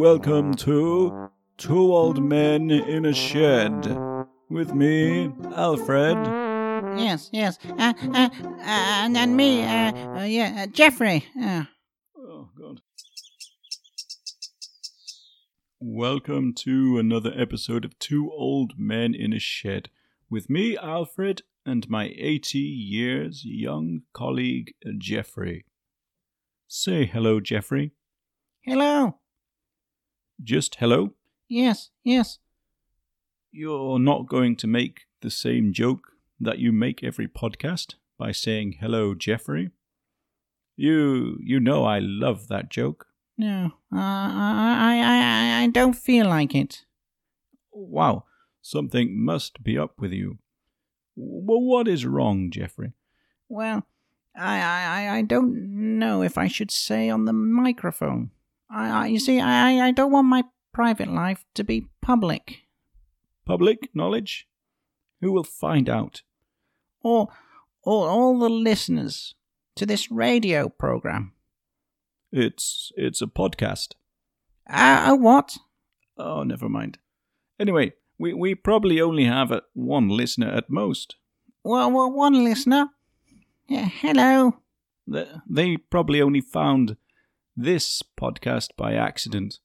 Welcome to Two Old Men in a Shed with me, Alfred. Yes, yes. Uh, uh, uh, and, and me, uh, uh, yeah, uh, Geoffrey. Uh, Oh, God. Welcome to another episode of Two Old Men in a Shed with me, Alfred, and my 80 years young colleague, Geoffrey. Say hello, Geoffrey. hello. Just hello. Yes, yes. You're not going to make the same joke that you make every podcast by saying hello, Geoffrey. You you know I love that joke. No, uh, I, I, I, I don't feel like it. Wow, something must be up with you. Well, what is wrong, Geoffrey? Well, I, I, I- I don't know if I should say on the microphone. I, I you see, I, I don't want my private life to be public, Public knowledge? Who will find out? or, or all the listeners to this radio program. It's it's a podcast. Uh, uh, what? Oh, never mind. Anyway, we, we probably only have a, one listener at most. Well, well, one listener. Yeah, hello. They, they probably only found this podcast by accident.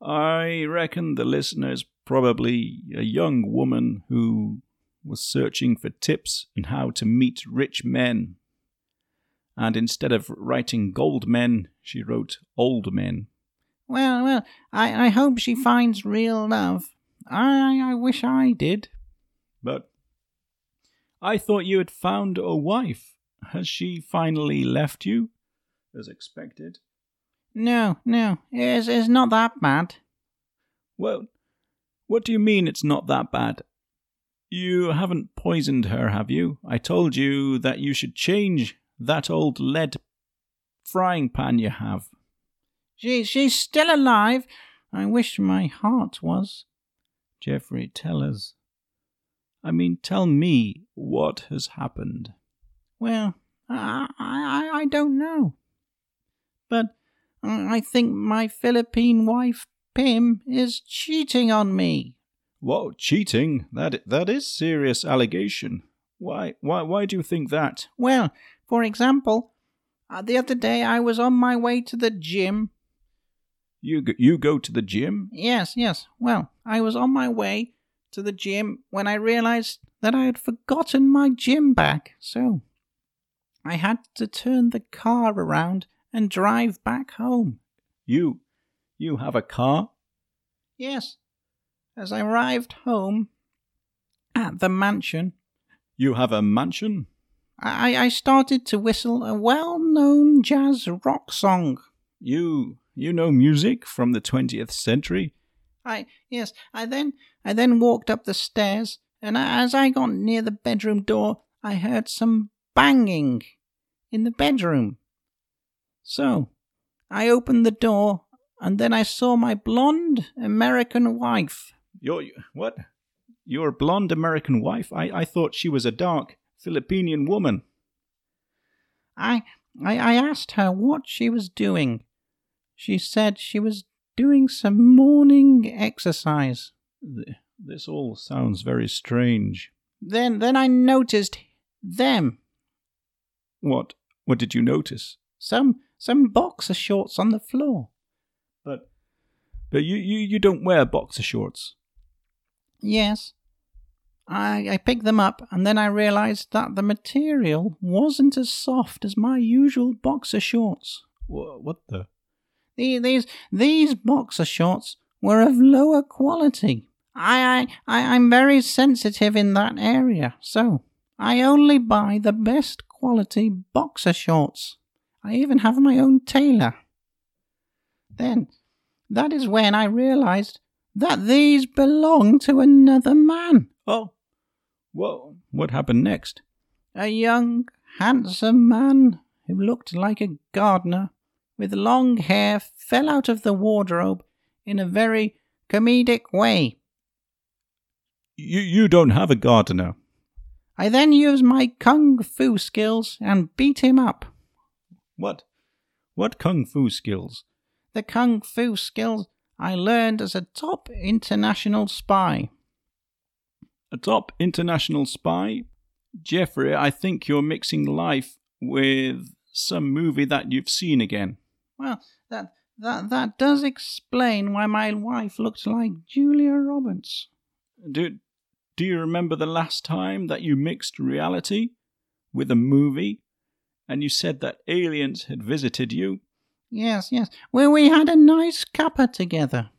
I reckon the listener is probably a young woman who was searching for tips on how to meet rich men. And instead of writing gold men, she wrote old men. Well, well, I, I hope she finds real love. I, I wish I did. But I thought you had found a wife. Has she finally left you? As expected. No, no, it's, it's not that bad. Well, what do you mean it's not that bad? You haven't poisoned her, have you? I told you that you should change that old lead frying pan you have. She, she's still alive. I wish my heart was. Geoffrey, tell us. I mean, tell me what has happened. Well, I, I, I don't know. But I think my Philippine wife, Pim, is cheating on me. What cheating? That that is serious allegation. Why why why do you think that? Well, for example, uh, the other day I was on my way to the gym You go, you go to the gym? Yes, yes. Well, I was on my way to the gym when I realized that I had forgotten my gym bag. So I had to turn the car around and drive back home. You you have a car? Yes. As I arrived home at the mansion, You have a mansion? I, I started to whistle a well known jazz rock song. You you know music from the 20th century? I yes, I then I then walked up the stairs, and as I got near the bedroom door, I heard some banging in the bedroom. So, I opened the door, and then I saw my blonde American wife. Your what? Your blonde American wife? I, I thought she was a dark Filipinian woman. I, I I asked her what she was doing. She said she was doing some morning exercise. This all sounds very strange. Then then I noticed them. What what did you notice? Some some boxer shorts on the floor. But but you, you, you don't wear boxer shorts. Yes. I, I picked them up and then I realized that the material wasn't as soft as my usual boxer shorts. Wha what the? The- These these boxer shorts were of lower quality. I, I, I I'm very sensitive in that area, so I only buy the best quality boxer shorts. I even have my own tailor. Then, that is when I realized that these belong to another man. Oh, what what happened next? A young, handsome man who looked like a gardener with long hair fell out of the wardrobe in a very comedic way. You you don't have a gardener. I then used my kung fu skills and beat him up. What? What kung fu skills? the kung fu skills I learned as a top international spy. A top international spy? Geoffrey, I think you're mixing life with some movie that you've seen again. Well, that that that does explain why my wife looked like Julia Roberts. Do do you remember the last time that you mixed reality with a movie and you said that aliens had visited you? Yes, yes. Well, we had a nice cuppa together.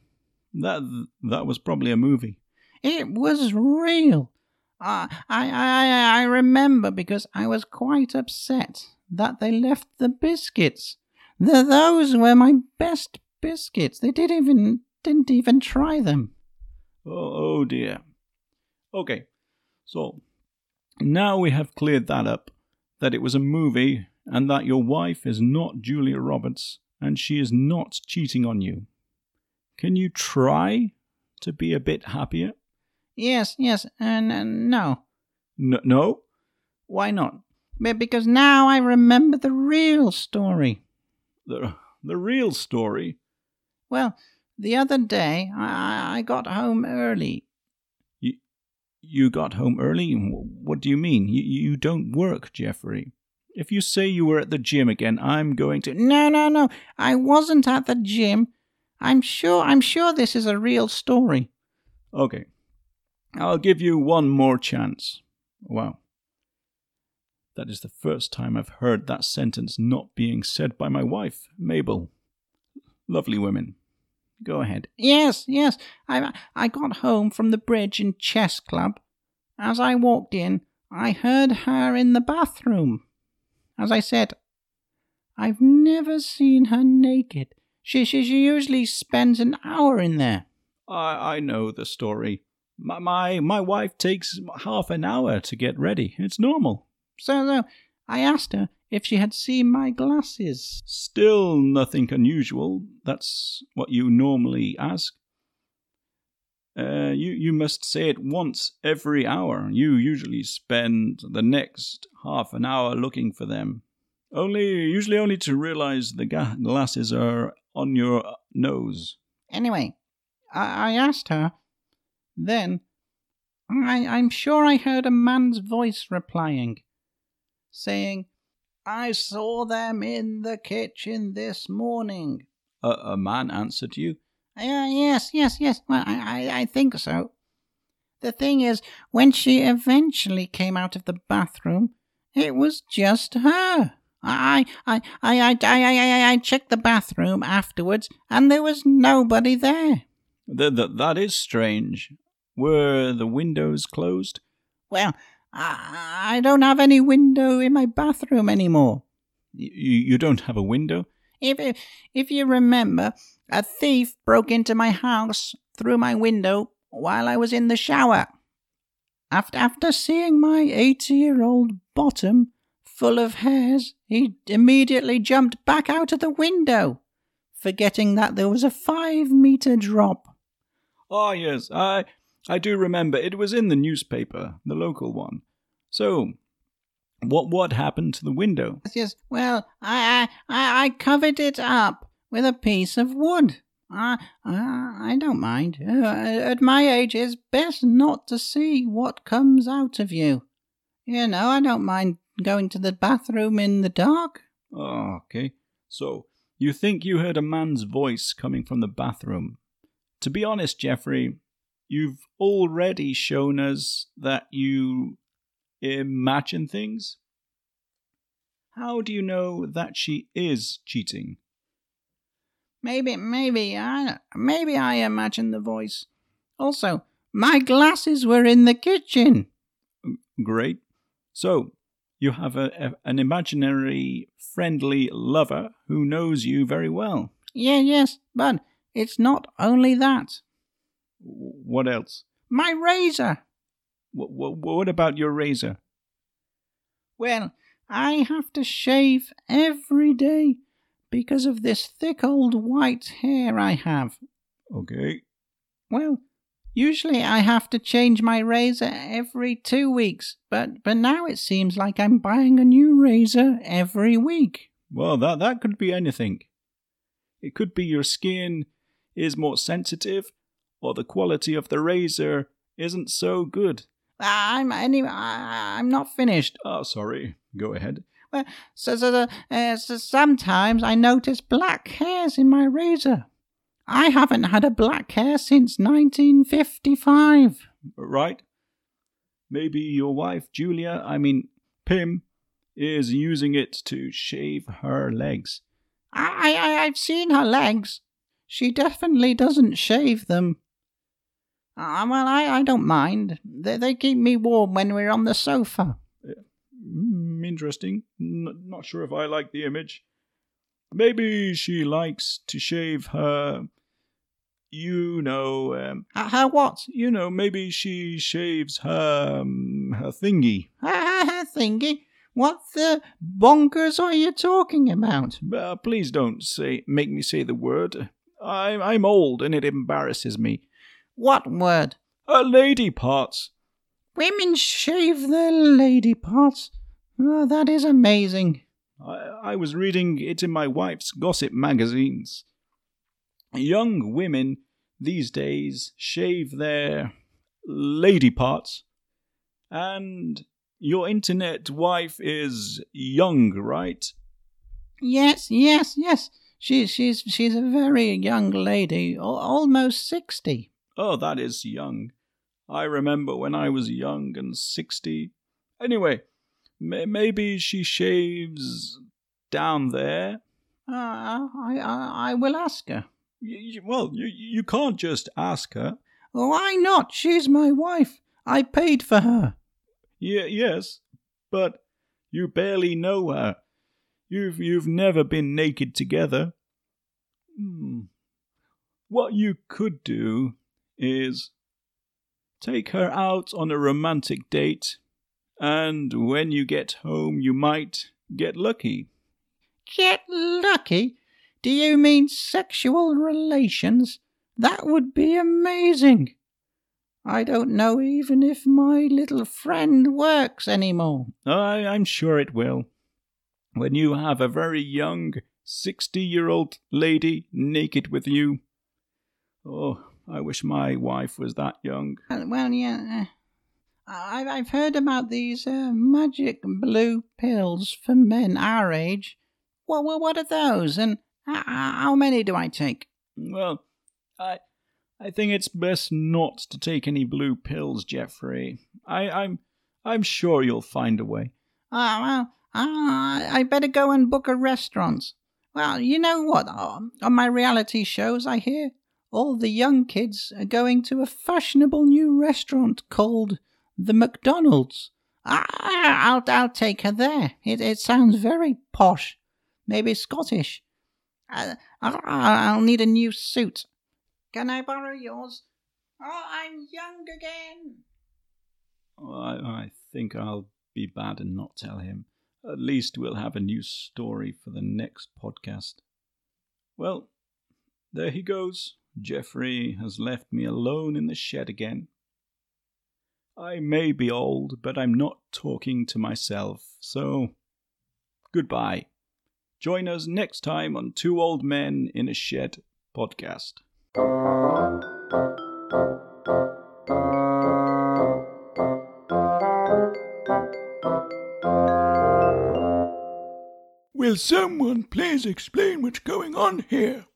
That that was probably a movie. It was real. Uh, I, I, I, I remember because I was quite upset that they left the biscuits. The, those were my best biscuits. They didn't even didn't even try them. Oh, oh dear. Okay, so now we have cleared that up. That it was a movie, and that your wife is not Julia Roberts, and she is not cheating on you. Can you try to be a bit happier? Yes, yes, and uh, no. N- no? Why not? Because now I remember the real story. The, the real story? Well, the other day I, I got home early. You, got home early? What do you mean? You, you don't work, Geoffrey. If you say you were at the gym again, I'm going to. No, no, no. I wasn't at the gym. I'm sure. I'm sure this is a real story. Okay. I'll give you one more chance. Wow. That is the first time I've heard that sentence not being said by my wife, Mabel. Lovely women. Go ahead. Yes, yes. I I got home from the bridge and chess club. As I walked in, I heard her in the bathroom. As I said, I've never seen her naked. She, she, she usually spends an hour in there. I, I know the story. My, my, my wife takes half an hour to get ready. It's normal. So, so I asked her if she had seen my glasses. Still nothing unusual. That's what you normally ask. Uh, you, you must say it once every hour. You usually spend the next half an hour looking for them. Only, usually only to realize the ga- glasses are on your nose. Anyway, I, I asked her. Then, I, I'm sure I heard a man's voice replying, saying, I saw them in the kitchen this morning. A, a man answered you. Uh, yes, yes, yes. Well, I, I, I think so. The thing is, when she eventually came out of the bathroom, it was just her. I, I, I, I, I, I, I checked the bathroom afterwards, and there was nobody there. Th- th- that is strange. Were the windows closed? Well, I, I don't have any window in my bathroom anymore. Y- you don't have a window? If, if you remember, a thief broke into my house through my window while I was in the shower. After, after seeing my 80 year old bottom full of hairs, he immediately jumped back out of the window, forgetting that there was a five meter drop. Ah, yes, I, I do remember. It was in the newspaper, the local one. So, what what happened to the window? Yes, well, I I I covered it up with a piece of wood. I I, I don't mind. Uh, at my age, it's best not to see what comes out of you. You know, I don't mind going to the bathroom in the dark. Oh, okay. So, you think you heard a man's voice coming from the bathroom? To be honest, Geoffrey, you've already shown us that you imagine things. How do you know that she is cheating? Maybe, maybe I, maybe I imagined the voice. Also, my glasses were in the kitchen. Great. So, you have a, a, an imaginary friendly lover who knows you very well. Yeah, yes, but it's not only that. What else? My razor. What, what, what about your razor? Well, I have to shave every day because of this thick old white hair I have. Okay. Well, usually I have to change my razor every two weeks, but but now it seems like I'm buying a new razor every week. Well, that that could be anything. It could be your skin is more sensitive, or the quality of the razor isn't so good. I'm anyway. I'm not finished. Oh, sorry. Go ahead. Well, so, so, uh, so sometimes I notice black hairs in my razor. I haven't had a black hair since 1955. Right? Maybe your wife, Julia, I mean, Pim, is using it to shave her legs. I, I, I've seen her legs. She definitely doesn't shave them. Uh, well, I, I don't mind. They, they keep me warm when we're on the sofa. Mm, interesting. N- not sure if I like the image. Maybe she likes to shave her. You know, um, Her, her what? you know, maybe she shaves her um, her thingy. Her, her thingy? What the bonkers are you talking about? Uh, please don't say make me say the word. I'm I'm old and it embarrasses me. What word? Her lady parts. Women shave their lady parts. Oh, that is amazing. I, I was reading it in my wife's gossip magazines. Young women these days shave their lady parts, and your internet wife is young, right? Yes, yes, yes. She, she's she's a very young lady, almost sixty. Oh, that is young. I remember when I was young and sixty. Anyway, may- maybe she shaves down there. Uh, I, I I will ask her. Y- y- well, you, you can't just ask her. Why not? She's my wife. I paid for her. Yeah, yes, but you barely know her. You've you've never been naked together. Hmm. What you could do is take her out on a romantic date, and when you get home, you might get lucky. Get lucky? Do you mean sexual relations? That would be amazing. I don't know even if my little friend works anymore. I, I'm sure it will. When you have a very young, sixty year old lady naked with you. Oh, I wish my wife was that young. Uh, Well, yeah. uh, I've I've heard about these uh, magic blue pills for men our age. Well, well what are those, and how many do I take? Well, I I think it's best not to take any blue pills, Geoffrey. I, I'm I'm sure you'll find a way. Ah, well, ah, I better go and book a restaurant. Well, you know what? On my reality shows, I hear all the young kids are going to a fashionable new restaurant called the McDonald's. Ah, I'll I'll take her there. It it sounds very posh, maybe Scottish. Uh, I'll need a new suit. Can I borrow yours? Oh, I'm young again. I, I think I'll be bad and not tell him. At least we'll have a new story for the next podcast. Well, there he goes. Geoffrey has left me alone in the shed again. I may be old, but I'm not talking to myself, so goodbye. Join us next time on Two Old Men in a Shed podcast. Will someone please explain what's going on here?